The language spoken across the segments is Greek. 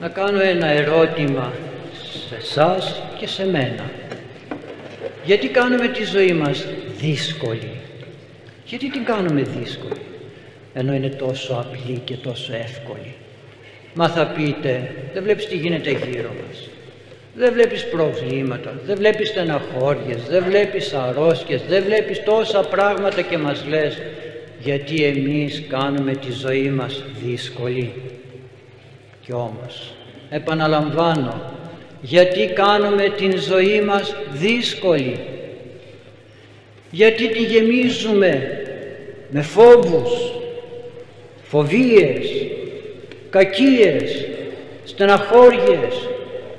να κάνω ένα ερώτημα σε εσάς και σε μένα. Γιατί κάνουμε τη ζωή μας δύσκολη; Γιατί την κάνουμε δύσκολη. Ενώ είναι τόσο απλή και τόσο εύκολη; Μα θα πείτε, δεν βλέπεις τι γίνεται γύρω μας. Δεν βλέπεις προβλήματα, δεν βλέπεις στεναχώριες, δεν βλέπεις αρρώσκες, δεν βλέπεις τόσα πράγματα και μας λες γιατί εμείς κάνουμε τη ζωή μας δύσκολη. Κι όμως, επαναλαμβάνω, γιατί κάνουμε την ζωή μας δύσκολη. Γιατί τη γεμίζουμε με φόβους, φοβίες, κακίες, στεναχώριες,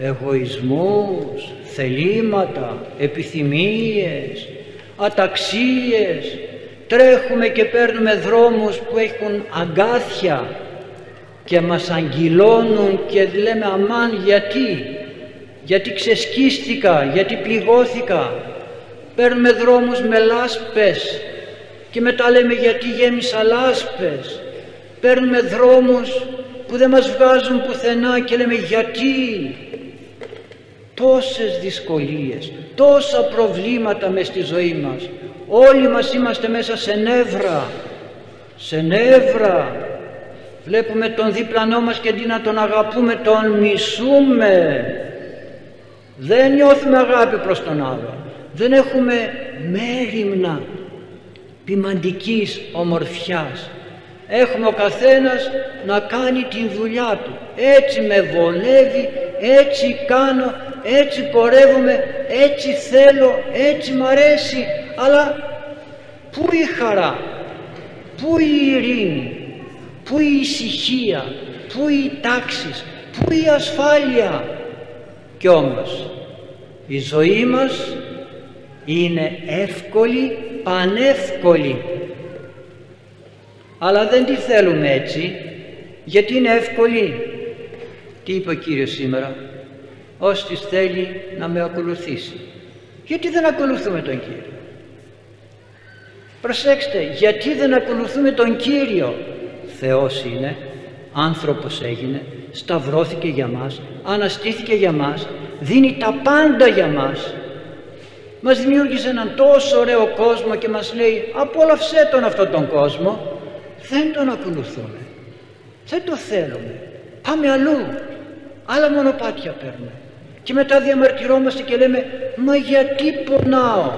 εγωισμούς, θελήματα, επιθυμίες, αταξίες, τρέχουμε και παίρνουμε δρόμους που έχουν αγκάθια και μας αγγυλώνουν και λέμε αμάν γιατί, γιατί ξεσκίστηκα, γιατί πληγώθηκα, παίρνουμε δρόμους με λάσπες και μετά λέμε γιατί γέμισα λάσπες, παίρνουμε δρόμους που δεν μας βγάζουν πουθενά και λέμε γιατί, τόσες δυσκολίες, τόσα προβλήματα μες στη ζωή μας. Όλοι μας είμαστε μέσα σε νεύρα, σε νεύρα. Βλέπουμε τον δίπλανό μας και αντί να τον αγαπούμε τον μισούμε. Δεν νιώθουμε αγάπη προς τον άλλο. Δεν έχουμε μέρημνα ποιμαντικής ομορφιάς. Έχουμε ο καθένας να κάνει την δουλειά του. Έτσι με βολεύει, έτσι κάνω, έτσι πορεύομαι, έτσι θέλω, έτσι μ' αρέσει, αλλά πού η χαρά, πού η ειρήνη, πού η ησυχία, πού η τάξη, πού η ασφάλεια. Κι όμως η ζωή μας είναι εύκολη, πανεύκολη. Αλλά δεν τη θέλουμε έτσι, γιατί είναι εύκολη. Τι είπε ο Κύριος σήμερα, Όστις θέλει να με ακολουθήσει. Γιατί δεν ακολουθούμε τον Κύριο; Προσέξτε, γιατί δεν ακολουθούμε τον Κύριο; Θεός είναι, άνθρωπος έγινε, σταυρώθηκε για μας, αναστήθηκε για μας, δίνει τα πάντα για μας. Μας δημιούργησε έναν τόσο ωραίο κόσμο και μας λέει απόλαυσέ τον αυτόν τον κόσμο. Δεν τον ακολουθούμε. Δεν το θέλουμε. Πάμε αλλού. Άλλα μονοπάτια παίρνουμε και μετά διαμαρτυρόμαστε και λέμε «Μα γιατί πονάω»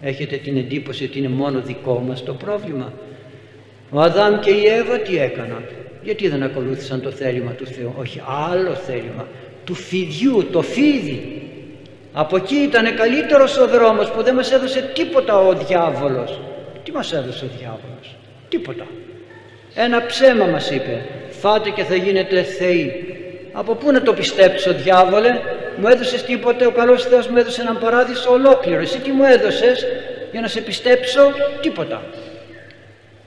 Έχετε την εντύπωση ότι είναι μόνο δικό μας το πρόβλημα. Ο Αδάμ και η Εύα τι έκαναν; Γιατί δεν ακολούθησαν το θέλημα του Θεού. Όχι άλλο θέλημα. Του φιδιού, το φίδι. Από εκεί ήταν καλύτερος ο δρόμος που δεν μας έδωσε τίποτα ο διάβολος. Τι μας έδωσε ο διάβολος; Τίποτα. Ένα ψέμα μας είπε. Φάτε και θα γίνετε θεοί. Από πού να το πιστέψω διάβολε, μου έδωσες τίποτε, ο καλός Θεός μου έδωσε έναν παράδεισο ολόκληρο. Εσύ τι μου έδωσες; Για να σε πιστέψω, τίποτα.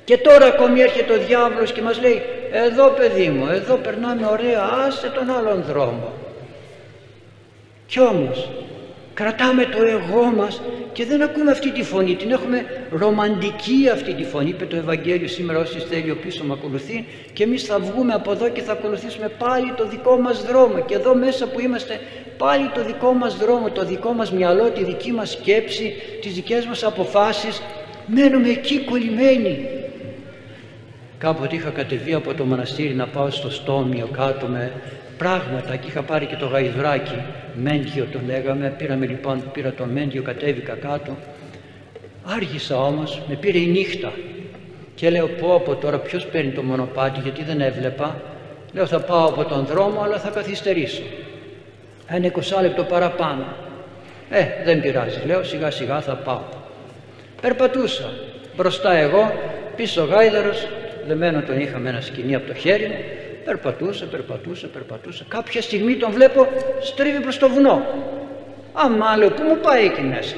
Και τώρα ακόμη έρχεται ο διάβολος και μας λέει, εδώ παιδί μου, εδώ περνάμε ωραία, άσε τον άλλον δρόμο. Κι όμως κρατάμε το εγώ μας και δεν ακούμε αυτή τη φωνή, την έχουμε ρομαντική αυτή τη φωνή, είπε το Ευαγγέλιο σήμερα όσοι θέλει ο πίσω με ακολουθεί και εμείς θα βγούμε από εδώ και θα ακολουθήσουμε πάλι το δικό μας δρόμο και εδώ μέσα που είμαστε πάλι το δικό μας δρόμο, το δικό μας μυαλό, τη δική μας σκέψη, τις δικές μας αποφάσεις, μένουμε εκεί κολλημένοι. Κάποτε είχα κατεβεί από το μοναστήρι να πάω στο στόμιο κάτω με πράγματα και είχα πάρει και το γαϊδράκι, μέντιο το λέγαμε, πήραμε λοιπόν, πήρα το μέντιο, κατέβηκα κάτω. Άργησα όμως, με πήρε η νύχτα και λέω πω από τώρα ποιος παίρνει το μονοπάτι γιατί δεν έβλεπα. Λέω θα πάω από τον δρόμο αλλά θα καθυστερήσω. Ένα 20 λεπτό παραπάνω. Ε, δεν πειράζει, λέω σιγά σιγά θα πάω. Περπατούσα, μπροστά εγώ, πίσω ο γάιδαρος, δεμένο τον είχα με ένα σκηνή από το χέρι μου, Περπατούσε, περπατούσε, περπατούσε. Κάποια στιγμή τον βλέπω στρίβει προς το βουνό. Αμά λέω πού μου πάει εκεί μέσα;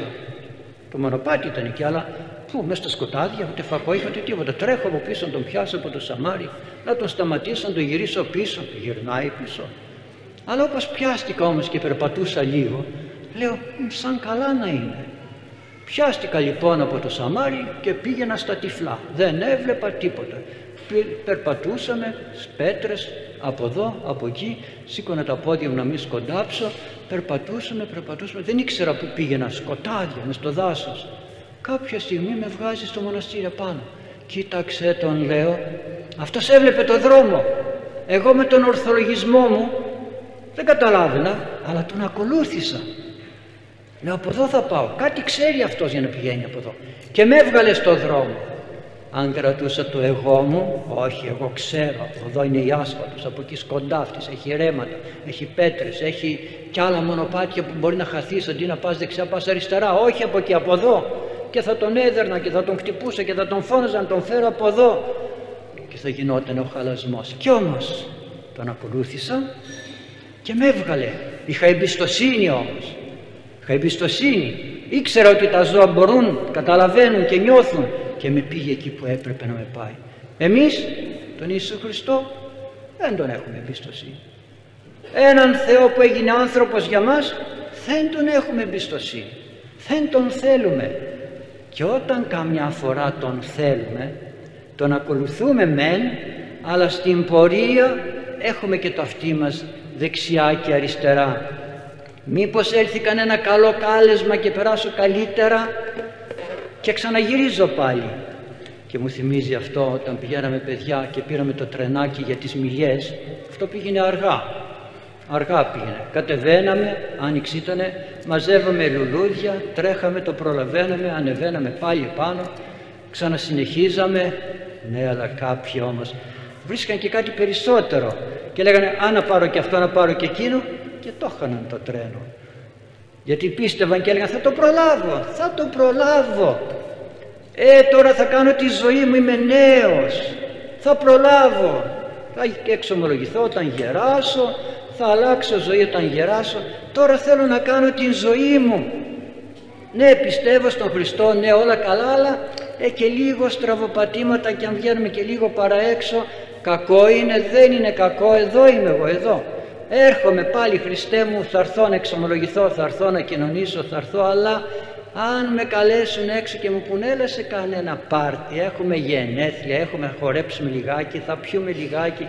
Το μονοπάτι ήταν εκεί αλλά πού μέσα στα σκοτάδια ούτε φακό είχα ούτε τίποτα. Τρέχω από πίσω να τον πιάσω από το σαμάρι να τον σταματήσω να τον γυρίσω πίσω. Γυρνάει πίσω. Αλλά όπως πιάστηκα όμως και περπατούσα λίγο λέω σαν καλά να είναι. Πιάστηκα λοιπόν από το σαμάρι και πήγαινα στα τυφλά. Δεν έβλεπα τίποτα περπατούσαμε, πέτρες, Από εδώ, από εκεί, σήκωνα τα πόδια μου να μην σκοντάψω, περπατούσαμε, περπατούσαμε, δεν ήξερα που πήγαινα, σκοτάδια, μες στο δάσος. Κάποια στιγμή με βγάζει στο μοναστήρι πάνω. Κοίταξε τον λέω, αυτός έβλεπε το δρόμο. Εγώ με τον ορθολογισμό μου δεν καταλάβαινα, αλλά τον ακολούθησα. Λέω από εδώ θα πάω. Κάτι ξέρει αυτός για να πηγαίνει από εδώ. Και με έβγαλε στο δρόμο. Αν κρατούσα το εγώ μου, όχι, εγώ ξέρω, εδώ είναι η άσφαλτος, από εκεί σκοντάφτης, έχει ρέματα, έχει πέτρες, έχει κι άλλα μονοπάτια που μπορεί να χαθείς αντί να πας δεξιά, πας αριστερά, όχι από εκεί, από εδώ. Και θα τον έδερνα και θα τον χτυπούσα και θα τον φώναζα να τον φέρω από εδώ. Και θα γινόταν ο χαλασμός. Κι όμως τον ακολούθησα και με έβγαλε. Είχα εμπιστοσύνη όμως. Είχα εμπιστοσύνη. Ήξερα ότι τα ζώα μπορούν, καταλαβαίνουν και νιώθουν και με πήγε εκεί που έπρεπε να με πάει. Εμείς τον Ιησού Χριστό δεν τον έχουμε εμπιστοσύνη. Έναν Θεό που έγινε άνθρωπος για μας δεν τον έχουμε εμπιστοσύνη. Δεν τον θέλουμε. Και όταν καμιά φορά τον θέλουμε, τον ακολουθούμε μεν, αλλά στην πορεία έχουμε και το αυτί μας δεξιά και αριστερά. Μήπως έλθει κανένα καλό κάλεσμα και περάσω καλύτερα και ξαναγυρίζω πάλι. Και μου θυμίζει αυτό όταν πηγαίναμε παιδιά και πήραμε το τρενάκι για τις μιλιές, αυτό πήγαινε αργά. Αργά πήγαινε. Κατεβαίναμε, άνοιξη ήτανε, μαζεύαμε λουλούδια, τρέχαμε, το προλαβαίναμε, ανεβαίναμε πάλι πάνω, ξανασυνεχίζαμε. Ναι, αλλά κάποιοι όμως βρίσκαν και κάτι περισσότερο και λέγανε αν να πάρω και αυτό, να πάρω και εκείνο και το είχαν το τρένο. Γιατί πίστευαν και έλεγαν θα το προλάβω, θα το προλάβω. Ε τώρα θα κάνω τη ζωή μου, είμαι νέος, θα προλάβω. Θα εξομολογηθώ όταν γεράσω, θα αλλάξω ζωή όταν γεράσω. Τώρα θέλω να κάνω την ζωή μου. Ναι πιστεύω στον Χριστό, ναι όλα καλά, αλλά ε, και λίγο στραβοπατήματα και αν βγαίνουμε και λίγο παραέξω κακό είναι, δεν είναι κακό, εδώ είμαι εγώ, εδώ. Έρχομαι πάλι Χριστέ μου, θα έρθω να εξομολογηθώ, θα έρθω να κοινωνήσω, θα έρθω, αλλά αν με καλέσουν έξω και μου πούνε έλα σε κανένα πάρτι, έχουμε γενέθλια, έχουμε χορέψουμε λιγάκι, θα πιούμε λιγάκι,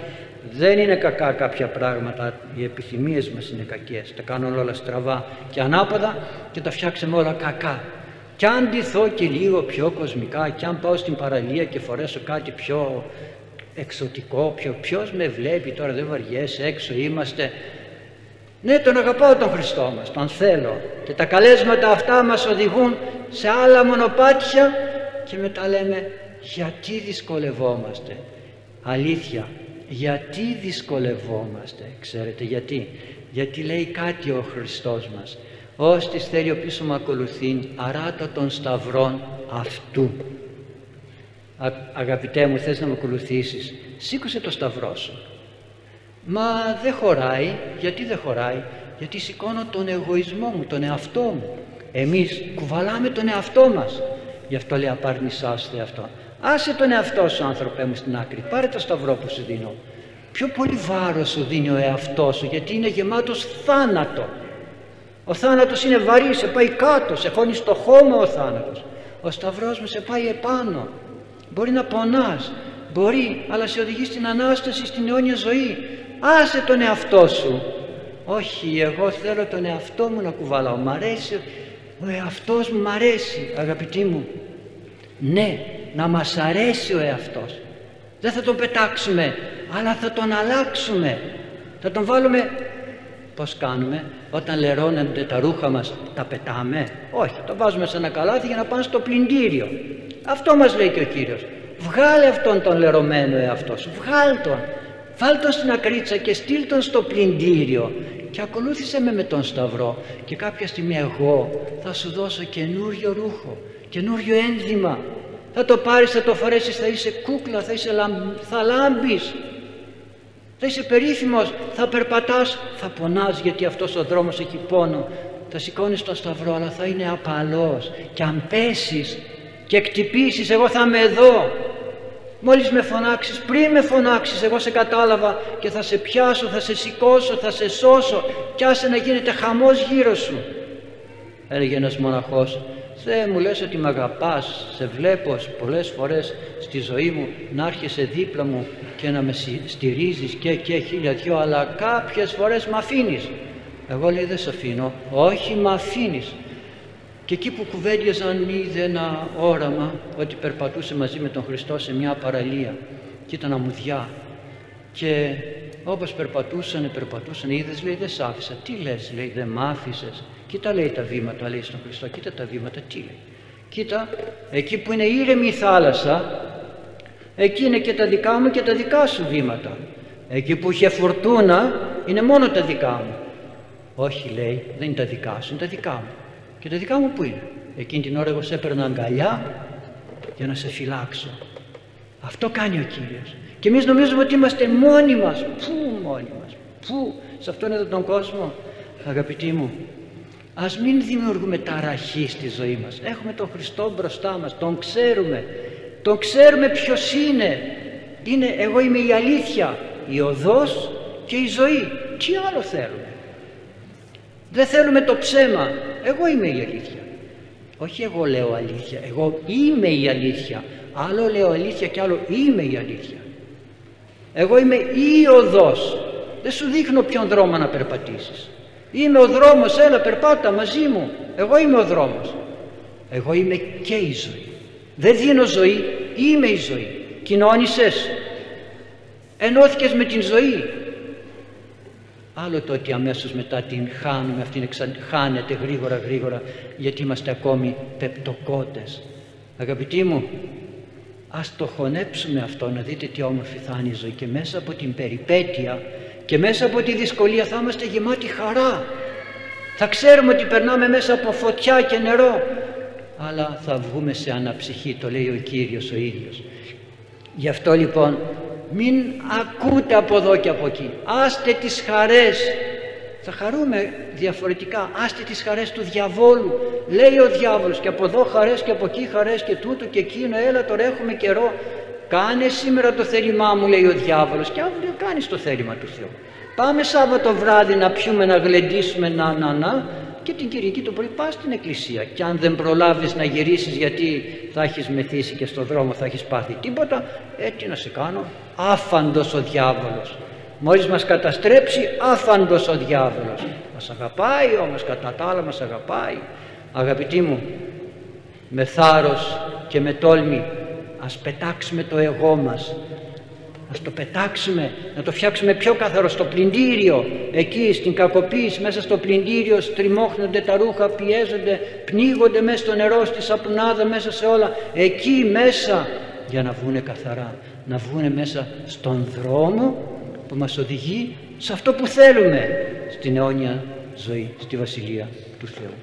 δεν είναι κακά κάποια πράγματα, οι επιθυμίες μας είναι κακές, τα κάνουν όλα στραβά και ανάποδα και τα φτιάξαμε όλα κακά. Κι αν ντυθώ και λίγο πιο κοσμικά, κι αν πάω στην παραλία και φορέσω κάτι πιο εξωτικό, ποιο, ποιος με βλέπει τώρα δεν βαριέσαι, έξω είμαστε. Ναι, τον αγαπάω τον Χριστό μας, τον θέλω. Και τα καλέσματα αυτά μας οδηγούν σε άλλα μονοπάτια και μετά λέμε γιατί δυσκολευόμαστε; Αλήθεια, γιατί δυσκολευόμαστε, ξέρετε γιατί; Γιατί λέει κάτι ο Χριστός μας. Ώστις θέλει ο πίσω μου ακολουθεί, αράτα των σταυρών αυτού αγαπητέ μου θες να με ακολουθήσεις. Σήκωσε το σταυρό σου. Μα δεν χωράει. Γιατί δεν χωράει; Γιατί σηκώνω τον εγωισμό μου τον εαυτό μου. Εμείς κουβαλάμε τον εαυτό μας. Γι' αυτό λέει απάρνησάστε αυτό άσε τον εαυτό σου άνθρωπέ μου στην άκρη. Πάρε το σταυρό που σου δίνω πιο πολύ βάρος σου δίνει ο εαυτό σου γιατί είναι γεμάτος θάνατο ο θάνατος είναι βαρύ, σε πάει κάτω, σε χώνει στο χώμα ο θάνατος. Ο σταυρός μου σε πάει επάνω. Μπορεί να πονάς, μπορεί, αλλά σε οδηγεί στην Ανάσταση, στην αιώνια ζωή. Άσε τον εαυτό σου. Όχι, εγώ θέλω τον εαυτό μου να κουβαλάω. Μ' αρέσει, ο εαυτός μου μ' αρέσει, αγαπητοί μου. Ναι, να μας αρέσει ο εαυτός. Δεν θα τον πετάξουμε, αλλά θα τον αλλάξουμε. Θα τον βάλουμε, πώς κάνουμε, όταν λερώνονται τα ρούχα μας, τα πετάμε. Όχι, τα βάζουμε σε ένα καλάθι για να πάνε στο πλυντήριο. Αυτό μας λέει και ο Κύριος. Βγάλε αυτόν τον λερωμένο εαυτός σου, βγάλ τον. Βάλ τον στην ακρίτσα και στείλ τον στο πλυντήριο και ακολούθησε με με τον σταυρό και κάποια στιγμή εγώ θα σου δώσω καινούριο ρούχο, καινούριο ένδυμα. Θα το πάρεις, θα το φορέσεις, θα είσαι κούκλα, θα, είσαι θα λάμπεις, θα είσαι περίφημος, θα περπατάς, θα πονάς γιατί αυτός ο δρόμος έχει πόνο. Θα σηκώνεις το σταυρό αλλά θα είναι απαλός και αν πέσεις και εκτυπήσεις εγώ θα είμαι εδώ μόλις με φωνάξεις πριν με φωνάξεις εγώ σε κατάλαβα και θα σε πιάσω θα σε σηκώσω θα σε σώσω κι άσε να γίνεται χαμός γύρω σου έλεγε ένας μοναχός Θεέ μου λες ότι με αγαπάς, σε βλέπω πολλές φορές στη ζωή μου να έρχεσαι δίπλα μου και να με στηρίζεις και και χίλια δυο αλλά κάποιες φορές με αφήνεις. Εγώ λέει δεν σε αφήνω, όχι με αφήνεις. Και εκεί που κουβέντιαζαν είδε ένα όραμα ότι περπατούσε μαζί με τον Χριστό σε μια παραλία και ήταν αμμουδιά και όπως περπατούσανε, περπατούσαν, είδες λέει δεν σ' άφησα. Τι λες λέει δεν μ' άφησες. Κοίτα λέει τα βήματα λέει στον Χριστό, κοίτα τα βήματα, τι λέει. Κοίτα, εκεί που είναι ήρεμη η θάλασσα, εκεί είναι και τα δικά μου και τα δικά σου βήματα. Εκεί που είχε φορτούνα είναι μόνο τα δικά μου. Όχι λέει, δεν είναι τα δικά σου, είναι τα δικά μου. Και τα δικά μου που είναι. Εκείνη την ώρα εγώ σε έπαιρνα αγκαλιά για να σε φυλάξω. Αυτό κάνει ο Κύριος. Και εμείς νομίζουμε ότι είμαστε μόνοι μας. Πού μόνοι μας. Πού. Σε αυτόν εδώ τον κόσμο. Αγαπητοί μου. Ας μην δημιουργούμε ταραχή στη ζωή μας. Έχουμε τον Χριστό μπροστά μας. Τον ξέρουμε. Τον ξέρουμε ποιος είναι. Είναι εγώ είμαι η αλήθεια. Η οδός και η ζωή. Τι άλλο θέλουμε; Δεν θέλουμε το ψέμα. Εγώ είμαι η αλήθεια. Όχι εγώ λέω αλήθεια. Εγώ είμαι η αλήθεια. Άλλο λέω αλήθεια και άλλο είμαι η αλήθεια. Εγώ είμαι η οδός. Δεν σου δείχνω ποιον δρόμο να περπατήσεις. Είμαι ο δρόμος, έλα περπάτα μαζί μου. Εγώ είμαι ο δρόμος. Εγώ είμαι και η ζωή. Δεν δίνω ζωή, είμαι η ζωή. Κοινώνησες. Ενώθηκες με την ζωή. Άλλο το ότι αμέσως μετά την χάνουμε, αυτήν χάνεται γρήγορα γρήγορα γιατί είμαστε ακόμη πεπτοκότες. Αγαπητοί μου, Ας το χωνέψουμε αυτό να δείτε τι όμορφη θα είναι η ζωή και μέσα από την περιπέτεια και μέσα από τη δυσκολία θα είμαστε γεμάτοι χαρά. Θα ξέρουμε ότι περνάμε μέσα από φωτιά και νερό αλλά θα βγούμε σε αναψυχή, το λέει ο Κύριος ο ίδιος. Γι' αυτό λοιπόν μην ακούτε από εδώ και από εκεί. Άστε τις χαρές. Θα χαρούμε διαφορετικά. Άστε τις χαρές του διαβόλου. Λέει ο διάβολος και από εδώ χαρές και από εκεί χαρές και τούτο και εκείνο. Έλα τώρα έχουμε καιρό. Κάνε σήμερα το θέλημά μου λέει ο διάβολος. Και αύριο κάνεις το θέλημα του Θεού πάμε Σάββατο βράδυ να πιούμε να γλεντήσουμε να να να και την Κυριακή το πρωί πας στην εκκλησία. Και αν δεν προλάβεις να γυρίσεις γιατί θα έχεις μεθύσει και στο δρόμο θα έχεις πάθει τίποτα ε τι να σε κάνω άφαντος ο διάβολος Μόλις μας καταστρέψει άφαντος ο διάβολος. Μας αγαπάει όμως κατά τα άλλα μας αγαπάει. Αγαπητοί μου, με θάρρος και με τόλμη ας πετάξουμε το εγώ μας. Ας το πετάξουμε, να το φτιάξουμε πιο καθαρό στο πλυντήριο, εκεί στην κακοποίηση, μέσα στο πλυντήριο στριμώχνονται τα ρούχα, πιέζονται, πνίγονται μέσα στο νερό, στη σαπουνάδα, μέσα σε όλα. Εκεί μέσα για να βγούνε καθαρά, να βγούνε μέσα στον δρόμο που μας οδηγεί σε αυτό που θέλουμε στην αιώνια ζωή, στη Βασιλεία του Θεού.